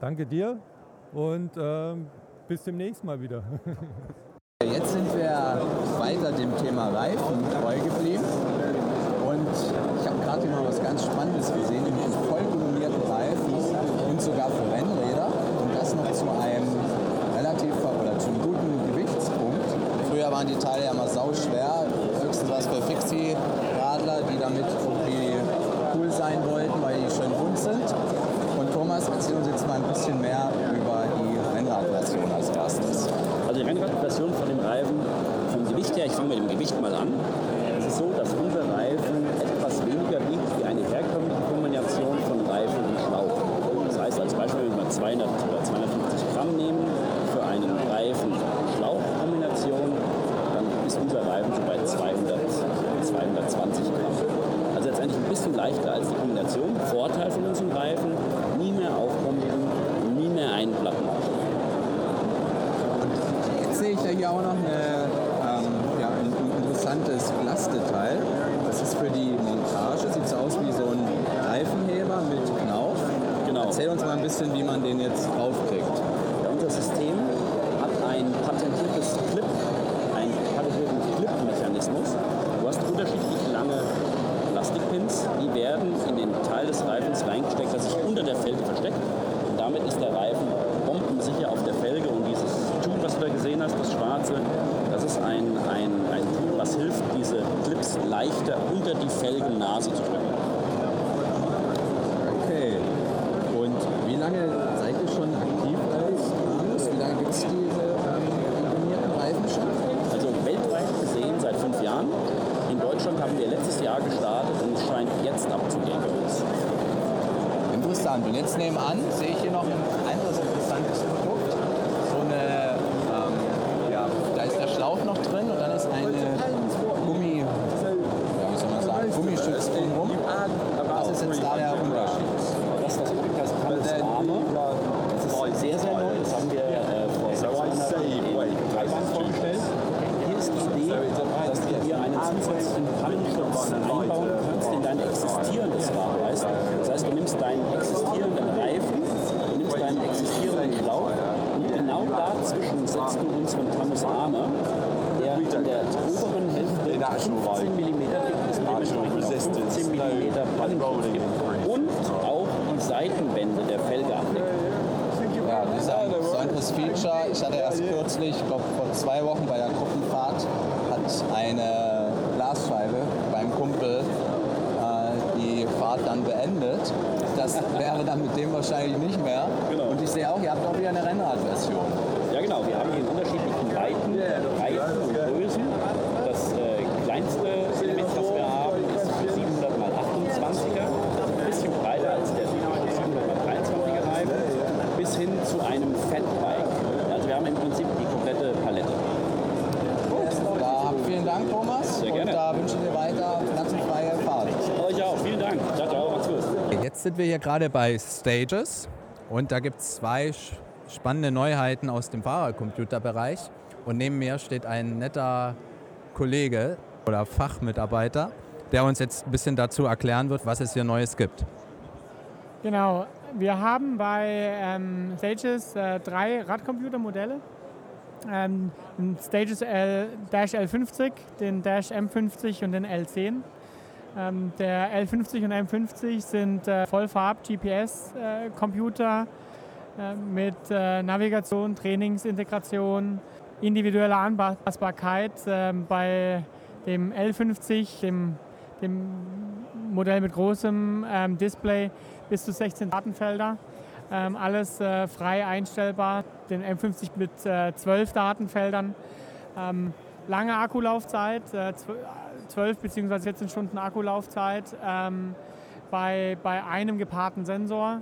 [SPEAKER 5] Danke dir und ähm, bis demnächst mal wieder.
[SPEAKER 1] Jetzt sind wir weiter dem Thema Reifen treu geblieben. Und ich habe gerade mal was ganz Spannendes gesehen, nämlich voll gummierten Reifen und sogar für Rennräder. Und das noch zu einem relativ oder zu einem guten Gewichtspunkt. Früher waren die Teile ja mal sau schwer, höchstens was für Fixie-Radler, die damit irgendwie cool sein wollten, weil die schön rund sind. Und Thomas, erzähl uns jetzt mal ein bisschen mehr über Rennradversion als erstes.
[SPEAKER 6] Also die Rennradversion von dem Reifen, vom Gewicht her, ich fange mit dem Gewicht mal an. Es ist so, dass unser Reifen etwas weniger wiegt wie eine herkömmliche Kombination von Reifen und Schlauch. Das heißt als Beispiel, wenn wir 200 oder 250 Gramm nehmen für einen Reifen-Schlauch-Kombination, dann ist unser Reifen so bei 200, 220 Gramm. Also letztendlich ein bisschen leichter als die Kombination. Vorteil von unserem Reifen, nie mehr aufpumpen, nie mehr einplatten.
[SPEAKER 1] Jetzt sehe ich ja hier auch noch eine, ähm, ja, ein, ein interessantes Glasdetail. Das ist für die Montage, sieht so aus wie so ein Reifenheber mit Knauf.
[SPEAKER 6] Genau.
[SPEAKER 1] Erzähl uns mal ein bisschen, wie man den jetzt draufkriegt.
[SPEAKER 6] Ja, unser System hat ein patentiertes Clip, einen patentierten Clip-Mechanismus. Du hast unterschiedlich lange Plastikpins, die werden in den Teil des Reifens reingesteckt, das sich unter der Felge versteckt. Und damit ist der Reifen bombensicher auf der Felge und dieses Tool, was du da gesehen hast, das schwarze, das ist ein, ein, ein Tool, was hilft, diese Clips leichter unter die Felgennase zu drücken.
[SPEAKER 1] Okay. Und wie lange seid ihr schon aktiv als Armus? Wie lange gibt es diese ähm, kombinierten Reifen schon?
[SPEAKER 6] Also weltweit gesehen seit fünf Jahren. In Deutschland haben wir letztes Jahr gestartet und es scheint jetzt abzugehen bei uns.
[SPEAKER 1] Interessant. Und jetzt nebenan sehe ich hier noch ein anderes interessantes Produkt. So eine, ähm, ja, da ist der Schlauch noch drin und dann ist eine Gummi, ja, wie soll man sagen, Gummistütze drumherum. Was ist jetzt da der Unterschied?
[SPEAKER 6] Das ist das Podcast Hannes Arme. Das ist sehr, sehr neu. Das haben wir äh, vor sechs Monaten in Taiwan vorgestellt. Hier ist die Idee, dass du hier einen zusätzlichen Pannenschutz einbauen kannst in dein existierendes Rad. Weißt? Das heißt, du nimmst deinen existierenden Reifen, du nimmst deinen existierenden Schlauch und genau dazwischen setzt du unseren Thomas Arme, der in der oberen Hälfte 15 mm dick ist, dementsprechend auch 15 mm Pannenschutz gibt und auch die Seitenwände der Felge abdeckt.
[SPEAKER 1] Ja, das ist ein besonderes Feature. Ich hatte erst kürzlich, ich glaube vor zwei Wochen bei der Gruppenfahrt, hat eine Glasscheibe beim Kumpel äh, die Fahrt dann beendet. Das wäre dann mit dem wahrscheinlich nicht mehr. Und ich sehe auch, ihr habt auch wieder eine Rennradversion.
[SPEAKER 6] Ja genau, wir haben hier in unterschiedlichen Weiten, Breiten und Größen. Das äh, kleinste Element, was wir haben, ist für 700 x 28er, ein bisschen breiter als der typische 700 x 23er Reifen, bis hin zu einem Fatbike. Also wir haben im Prinzip die komplette Palette.
[SPEAKER 1] Da vielen Dank, Thomas.
[SPEAKER 6] Sehr gerne.
[SPEAKER 1] Und da wünschen wir weiter pflanzenfreie Fahrt.
[SPEAKER 6] Dank. Ciao, ciao, macht's gut.
[SPEAKER 1] Jetzt sind wir hier gerade bei Stages und da gibt es zwei spannende Neuheiten aus dem Fahrercomputerbereich. Und neben mir steht ein netter Kollege oder Fachmitarbeiter, der uns jetzt ein bisschen dazu erklären wird, was es hier Neues gibt.
[SPEAKER 7] Genau, wir haben bei ähm, Stages äh, drei Radcomputermodelle. Ähm, den Stages L, Dash L50, den Dash M50 und den L10. Ähm, der L50 und M50 sind äh, Vollfarb-GPS-Computer äh, mit äh, Navigation, Trainingsintegration, individueller Anpassbarkeit. Ähm, bei dem L50, dem, dem Modell mit großem ähm, Display, bis zu 16 Datenfelder. Ähm, alles äh, frei einstellbar. Den M50 mit äh, 12 Datenfeldern. Ähm, lange Akkulaufzeit, äh, 12 bzw. 14 Stunden Akkulaufzeit ähm, bei, bei einem gepaarten Sensor.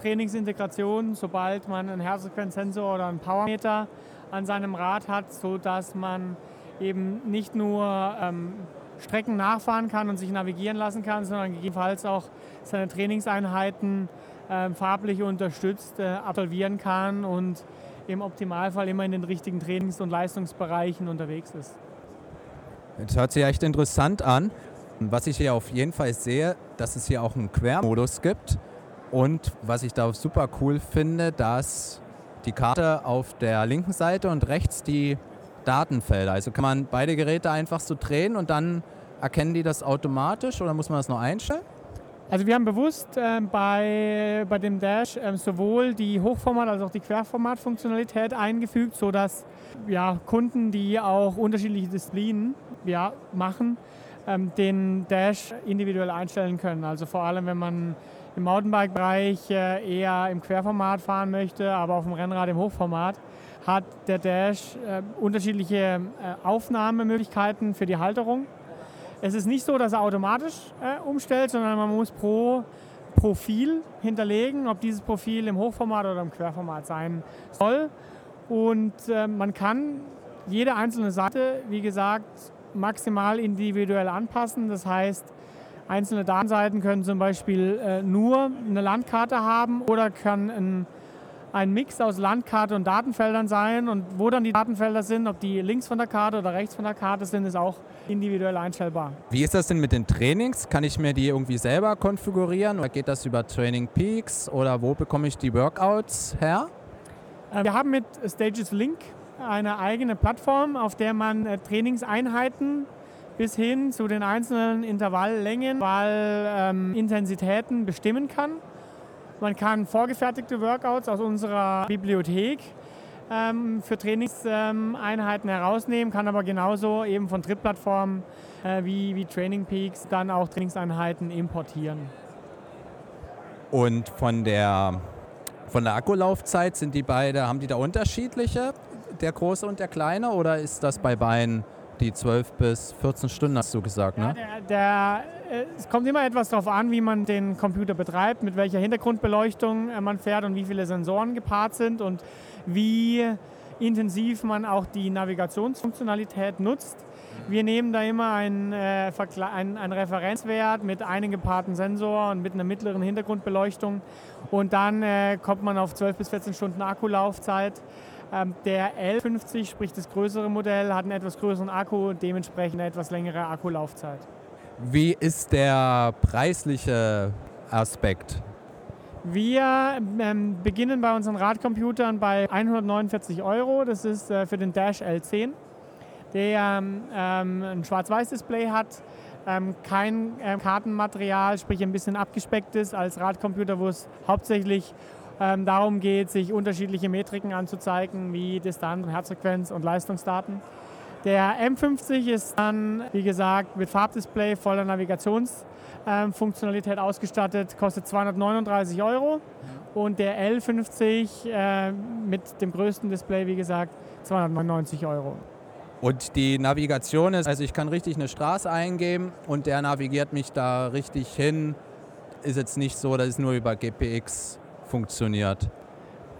[SPEAKER 7] Trainingsintegration, sobald man einen Herzfrequenzsensor oder einen Powermeter an seinem Rad hat, sodass man eben nicht nur ähm, Strecken nachfahren kann und sich navigieren lassen kann, sondern gegebenenfalls auch seine Trainingseinheiten äh, farblich unterstützt äh, absolvieren kann und im Optimalfall immer in den richtigen Trainings- und Leistungsbereichen unterwegs ist.
[SPEAKER 1] Das hört sich echt interessant an. Was ich hier auf jeden Fall sehe, dass es hier auch einen Quermodus gibt. Und was ich da super cool finde, dass die Karte auf der linken Seite und rechts die Datenfelder. Also kann man beide Geräte einfach so drehen und dann erkennen die das automatisch oder muss man das noch einstellen?
[SPEAKER 7] Also wir haben bewusst äh, bei, bei dem Dash äh, sowohl die Hochformat- als auch die Querformat-Funktionalität eingefügt, sodass ja, Kunden, die auch unterschiedliche Disziplinen ja, machen, ähm, den Dash individuell einstellen können. Also vor allem, wenn man im Mountainbike-Bereich äh, eher im Querformat fahren möchte, aber auf dem Rennrad im Hochformat, hat der Dash äh, unterschiedliche äh, Aufnahmemöglichkeiten für die Halterung. Es ist nicht so, dass er automatisch äh, umstellt, sondern man muss pro Profil hinterlegen, ob dieses Profil im Hochformat oder im Querformat sein soll. Und äh, man kann jede einzelne Seite, wie gesagt, maximal individuell anpassen. Das heißt, einzelne Datenseiten können zum Beispiel äh, nur eine Landkarte haben oder kann ein, ein Mix aus Landkarte und Datenfeldern sein. Und wo dann die Datenfelder sind, ob die links von der Karte oder rechts von der Karte sind, ist auch individuell einstellbar.
[SPEAKER 1] Wie ist das denn mit den Trainings? Kann ich mir die irgendwie selber konfigurieren oder geht das über Training Peaks oder wo bekomme ich die Workouts her?
[SPEAKER 7] Äh, wir haben mit Stages Link eine eigene Plattform, auf der man äh, Trainingseinheiten bis hin zu den einzelnen Intervalllängen, Intervallintensitäten bestimmen kann. Man kann vorgefertigte Workouts aus unserer Bibliothek ähm, für Trainingseinheiten ähm, herausnehmen, kann aber genauso eben von Drittplattformen äh, wie, wie Training Peaks dann auch Trainingseinheiten importieren.
[SPEAKER 1] Und von der, von der Akkulaufzeit sind die beide, haben die da unterschiedliche, der große und der kleine, oder ist das bei beiden die 12 bis 14 Stunden, hast du gesagt, ne?
[SPEAKER 7] Ja, der, der, es kommt immer etwas darauf an, wie man den Computer betreibt, mit welcher Hintergrundbeleuchtung äh, man fährt und wie viele Sensoren gepaart sind und wie intensiv man auch die Navigationsfunktionalität nutzt. Wir nehmen da immer einen, äh, einen, einen Referenzwert mit einem gepaarten Sensor und mit einer mittleren Hintergrundbeleuchtung und dann äh, kommt man auf 12 bis 14 Stunden Akkulaufzeit. Ähm, der L50, sprich das größere Modell, hat einen etwas größeren Akku und dementsprechend eine etwas längere Akkulaufzeit.
[SPEAKER 1] Wie ist der preisliche Aspekt?
[SPEAKER 7] Wir ähm, beginnen bei unseren Radcomputern bei 149 Euro. Das ist äh, für den Dash L10, der ähm, ein Schwarz-Weiß-Display hat, ähm, kein äh, Kartenmaterial, sprich ein bisschen abgespeckt ist als Radcomputer, wo es hauptsächlich ähm, darum geht, sich unterschiedliche Metriken anzuzeigen, wie Distanz, Herzfrequenz und Leistungsdaten. Der M50 ist dann, wie gesagt, mit Farbdisplay, voller Navigationsfunktionalität ähm, ausgestattet, kostet 239 Euro. Und der L50 äh, mit dem größten Display, wie gesagt, 299 Euro.
[SPEAKER 1] Und die Navigation ist, also ich kann richtig eine Straße eingeben und der navigiert mich da richtig hin. Ist jetzt nicht so, dass es nur über GPX funktioniert?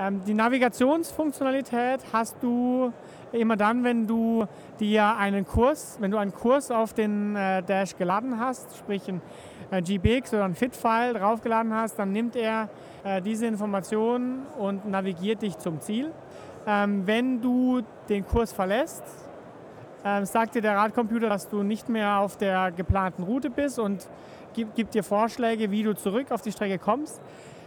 [SPEAKER 7] Ähm, die Navigationsfunktionalität hast du immer dann, wenn du dir einen Kurs, wenn du einen Kurs auf den äh, Dash geladen hast, sprich ein äh, GPX oder ein FIT-File draufgeladen hast, dann nimmt er äh, diese Informationen und navigiert dich zum Ziel. Ähm, wenn du den Kurs verlässt, ähm, sagt dir der Radcomputer, dass du nicht mehr auf der geplanten Route bist und gibt, gibt dir Vorschläge, wie du zurück auf die Strecke kommst.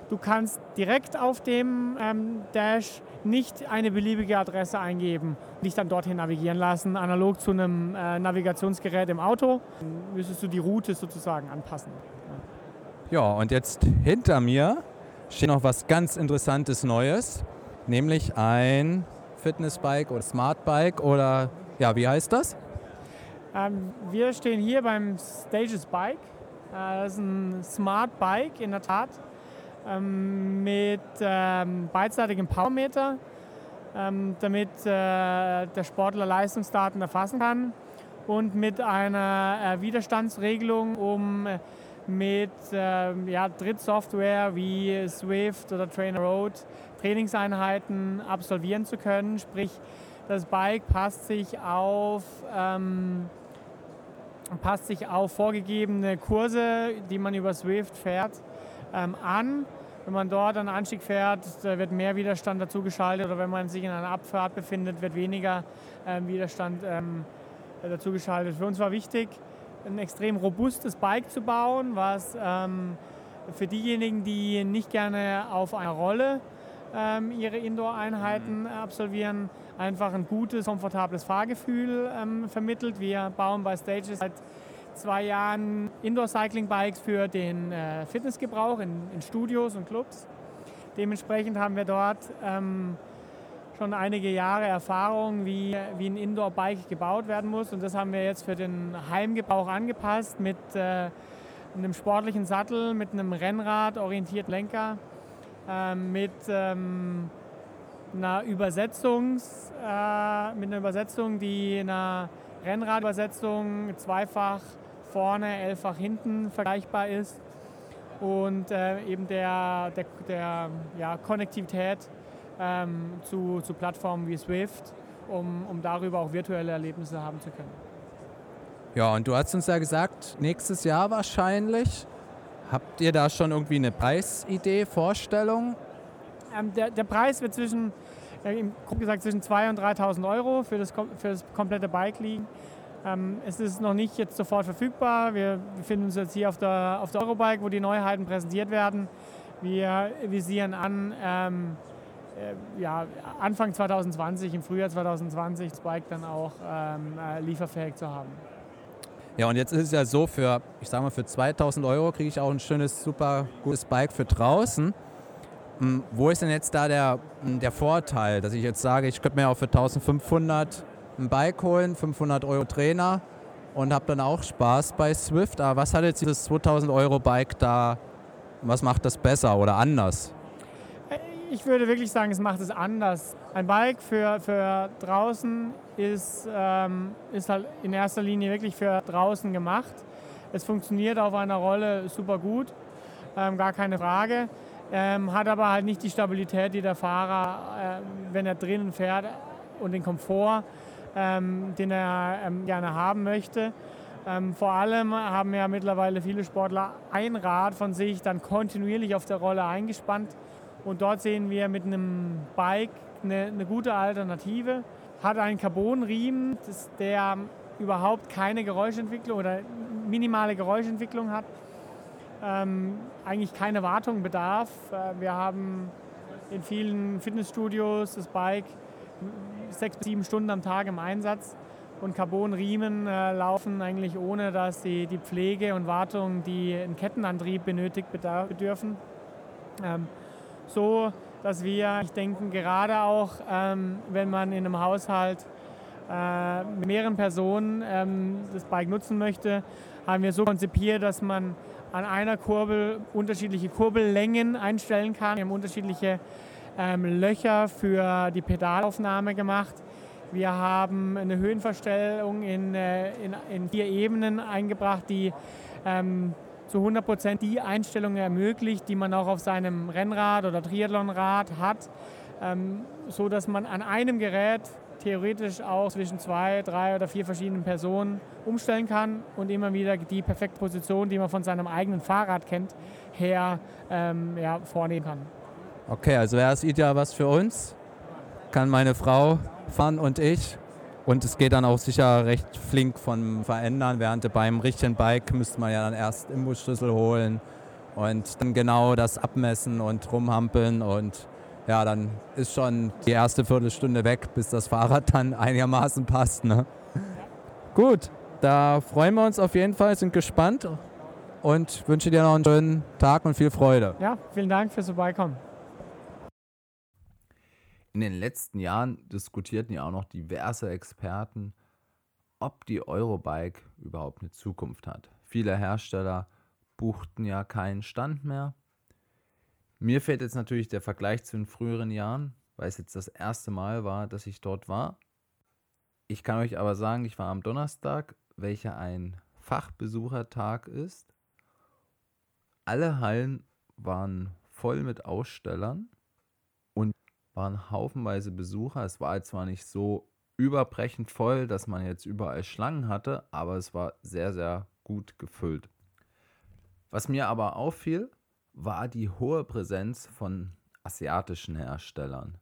[SPEAKER 7] Du kannst direkt auf dem ähm, Dash nicht eine beliebige Adresse eingeben und dich dann dorthin navigieren lassen. Analog zu einem äh, Navigationsgerät im Auto müsstest du die Route sozusagen anpassen.
[SPEAKER 1] Ja, und jetzt hinter mir steht noch was ganz Interessantes Neues, nämlich ein Fitnessbike oder Smartbike oder ja, wie heißt das?
[SPEAKER 7] Ähm, wir stehen hier beim Stages Bike. Äh, das ist ein Smart Bike in der Tat ähm, mit ähm, beidseitigem Powermeter, ähm, damit äh, der Sportler Leistungsdaten erfassen kann und mit einer äh, Widerstandsregelung, um äh, mit äh, ja, Drittsoftware wie Swift oder Trainer Road Trainingseinheiten absolvieren zu können. Sprich, das Bike passt sich auf, ähm, passt sich auf vorgegebene Kurse, die man über Swift fährt, ähm, an. Wenn man dort einen Anstieg fährt, wird mehr Widerstand dazu geschaltet oder wenn man sich in einer Abfahrt befindet, wird weniger ähm, Widerstand ähm, dazu geschaltet. Für uns war wichtig, ein extrem robustes Bike zu bauen, was ähm, für diejenigen, die nicht gerne auf einer Rolle ähm, ihre Indoor-Einheiten mhm. absolvieren, einfach ein gutes, komfortables Fahrgefühl ähm, vermittelt. Wir bauen bei Stages seit zwei Jahren Indoor-Cycling-Bikes für den äh, Fitnessgebrauch in, in, Studios und Clubs. Dementsprechend haben wir dort ähm, schon einige Jahre Erfahrung, wie, wie ein Indoor-Bike gebaut werden muss. Und das haben wir jetzt für den Heimgebrauch angepasst mit äh, einem sportlichen Sattel, mit einem Rennrad orientiert Lenker, äh, mit ähm, einer Übersetzungs, äh, mit einer Übersetzung, die einer Rennradübersetzung zweifach vorne, elffach hinten vergleichbar ist und äh, eben der, der, der ja, Konnektivität ähm, zu, zu Plattformen wie Swift, um, um darüber auch virtuelle Erlebnisse haben zu können.
[SPEAKER 1] Ja, und du hast uns ja gesagt, nächstes Jahr wahrscheinlich. Habt ihr da schon irgendwie eine Preisidee, Vorstellung?
[SPEAKER 7] Ähm, der, der Preis wird zwischen, äh, grob gesagt, zwischen 2.000 und 3.000 Euro für das, für das komplette Bike liegen. Ähm, es ist noch nicht jetzt sofort verfügbar. Wir befinden uns jetzt hier auf der, auf der Eurobike, wo die Neuheiten präsentiert werden. Wir visieren an, ähm, äh, ja, Anfang 2020, im Frühjahr 2020, das Bike dann auch ähm, äh, lieferfähig zu haben.
[SPEAKER 1] Ja, und jetzt ist es ja so, für, ich sag mal, für 2000 Euro kriege ich auch ein schönes, super gutes Bike für draußen. Hm, wo ist denn jetzt da der, der Vorteil, dass ich jetzt sage, ich könnte mir auch für 1500 ein Bike holen, 500 Euro Trainer und habe dann auch Spaß bei Swift. Aber was hat jetzt dieses 2000 Euro Bike da, was macht das besser oder anders?
[SPEAKER 7] Ich würde wirklich sagen, es macht es anders. Ein Bike für, für draußen ist, ähm, ist halt in erster Linie wirklich für draußen gemacht. Es funktioniert auf einer Rolle super gut, ähm, gar keine Frage. Ähm, hat aber halt nicht die Stabilität, die der Fahrer, äh, wenn er drinnen fährt und den Komfort, ähm, den er ähm, gerne haben möchte. Ähm, vor allem haben ja mittlerweile viele Sportler ein Rad von sich dann kontinuierlich auf der Rolle eingespannt. Und dort sehen wir mit einem Bike eine, eine gute Alternative. Hat einen Carbonriemen, der überhaupt keine Geräuschentwicklung oder minimale Geräuschentwicklung hat. Ähm, eigentlich keine Wartung bedarf. Äh, wir haben in vielen Fitnessstudios das Bike sechs bis sieben Stunden am Tag im Einsatz. Und Carbonriemen äh, laufen eigentlich ohne, dass sie die Pflege und Wartung, die einen Kettenantrieb benötigt, bedürfen. Ähm, so, dass wir, ich denke, gerade auch, ähm, wenn man in einem Haushalt äh, mit mehreren Personen ähm, das Bike nutzen möchte, haben wir so konzipiert, dass man an einer Kurbel unterschiedliche Kurbellängen einstellen kann. Wir haben unterschiedliche ähm, Löcher für die Pedalaufnahme gemacht. Wir haben eine Höhenverstellung in, äh, in, in vier Ebenen eingebracht, die ähm, zu 100 Prozent die Einstellungen ermöglicht, die man auch auf seinem Rennrad oder Triathlonrad hat, ähm, so dass man an einem Gerät theoretisch auch zwischen zwei, drei oder vier verschiedenen Personen umstellen kann und immer wieder die perfekte Position, die man von seinem eigenen Fahrrad kennt, her ähm, ja, vornehmen kann.
[SPEAKER 1] Okay, also wäre es ideal was für uns. Kann meine Frau fahren und ich. Und es geht dann auch sicher recht flink von Verändern, während beim richtigen Bike müsste man ja dann erst Imbusschlüssel holen und dann genau das abmessen und rumhampeln und ja, dann ist schon die erste Viertelstunde weg, bis das Fahrrad dann einigermaßen passt. Ne? Gut, da freuen wir uns auf jeden Fall, sind gespannt und wünsche dir noch einen schönen Tag und viel Freude.
[SPEAKER 7] Ja, vielen Dank fürs Vorbeikommen.
[SPEAKER 1] In den letzten Jahren diskutierten ja auch noch diverse Experten, ob die Eurobike überhaupt eine Zukunft hat. Viele Hersteller buchten ja keinen Stand mehr. Mir fehlt jetzt natürlich der Vergleich zu den früheren Jahren, weil es jetzt das erste Mal war, dass ich dort war. Ich kann euch aber sagen, ich war am Donnerstag, welcher ein Fachbesuchertag ist. Alle Hallen waren voll mit Ausstellern waren haufenweise Besucher. Es war zwar nicht so überbrechend voll, dass man jetzt überall Schlangen hatte, aber es war sehr, sehr gut gefüllt. Was mir aber auffiel, war die hohe Präsenz von asiatischen Herstellern,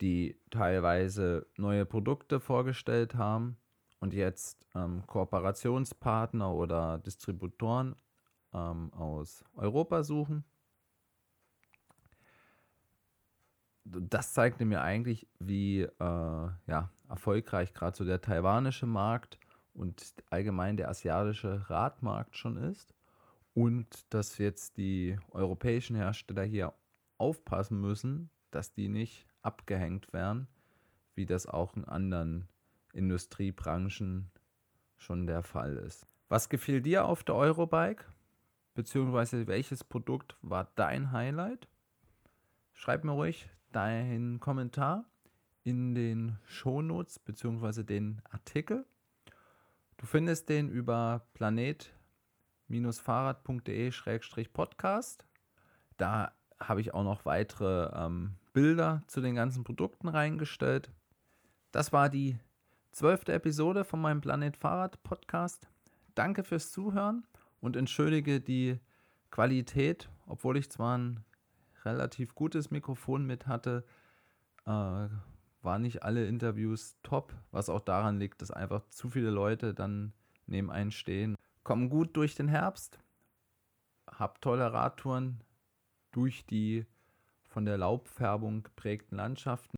[SPEAKER 1] die teilweise neue Produkte vorgestellt haben und jetzt ähm, Kooperationspartner oder Distributoren ähm, aus Europa suchen das zeigte mir eigentlich, wie äh, ja, erfolgreich gerade so der taiwanische Markt und allgemein der asiatische Radmarkt schon ist und dass jetzt die europäischen Hersteller hier aufpassen müssen, dass die nicht abgehängt werden, wie das auch in anderen Industriebranchen schon der Fall ist. Was gefiel dir auf der Eurobike? Beziehungsweise welches Produkt war dein Highlight? Schreib mir ruhig deinen Kommentar in den Shownotes beziehungsweise den Artikel. Du findest den über planet-fahrrad.de-podcast. Da habe ich auch noch weitere ähm, Bilder zu den ganzen Produkten reingestellt. Das war die zwölfte Episode von meinem Planet Fahrrad Podcast. Danke fürs Zuhören und entschuldige die Qualität, obwohl ich zwar ein relativ gutes Mikrofon mit hatte, äh, waren nicht alle Interviews top, was auch daran liegt, dass einfach zu viele Leute dann neben einen stehen. Kommen gut durch den Herbst, hab tolle Radtouren durch die von der Laubfärbung geprägten Landschaften.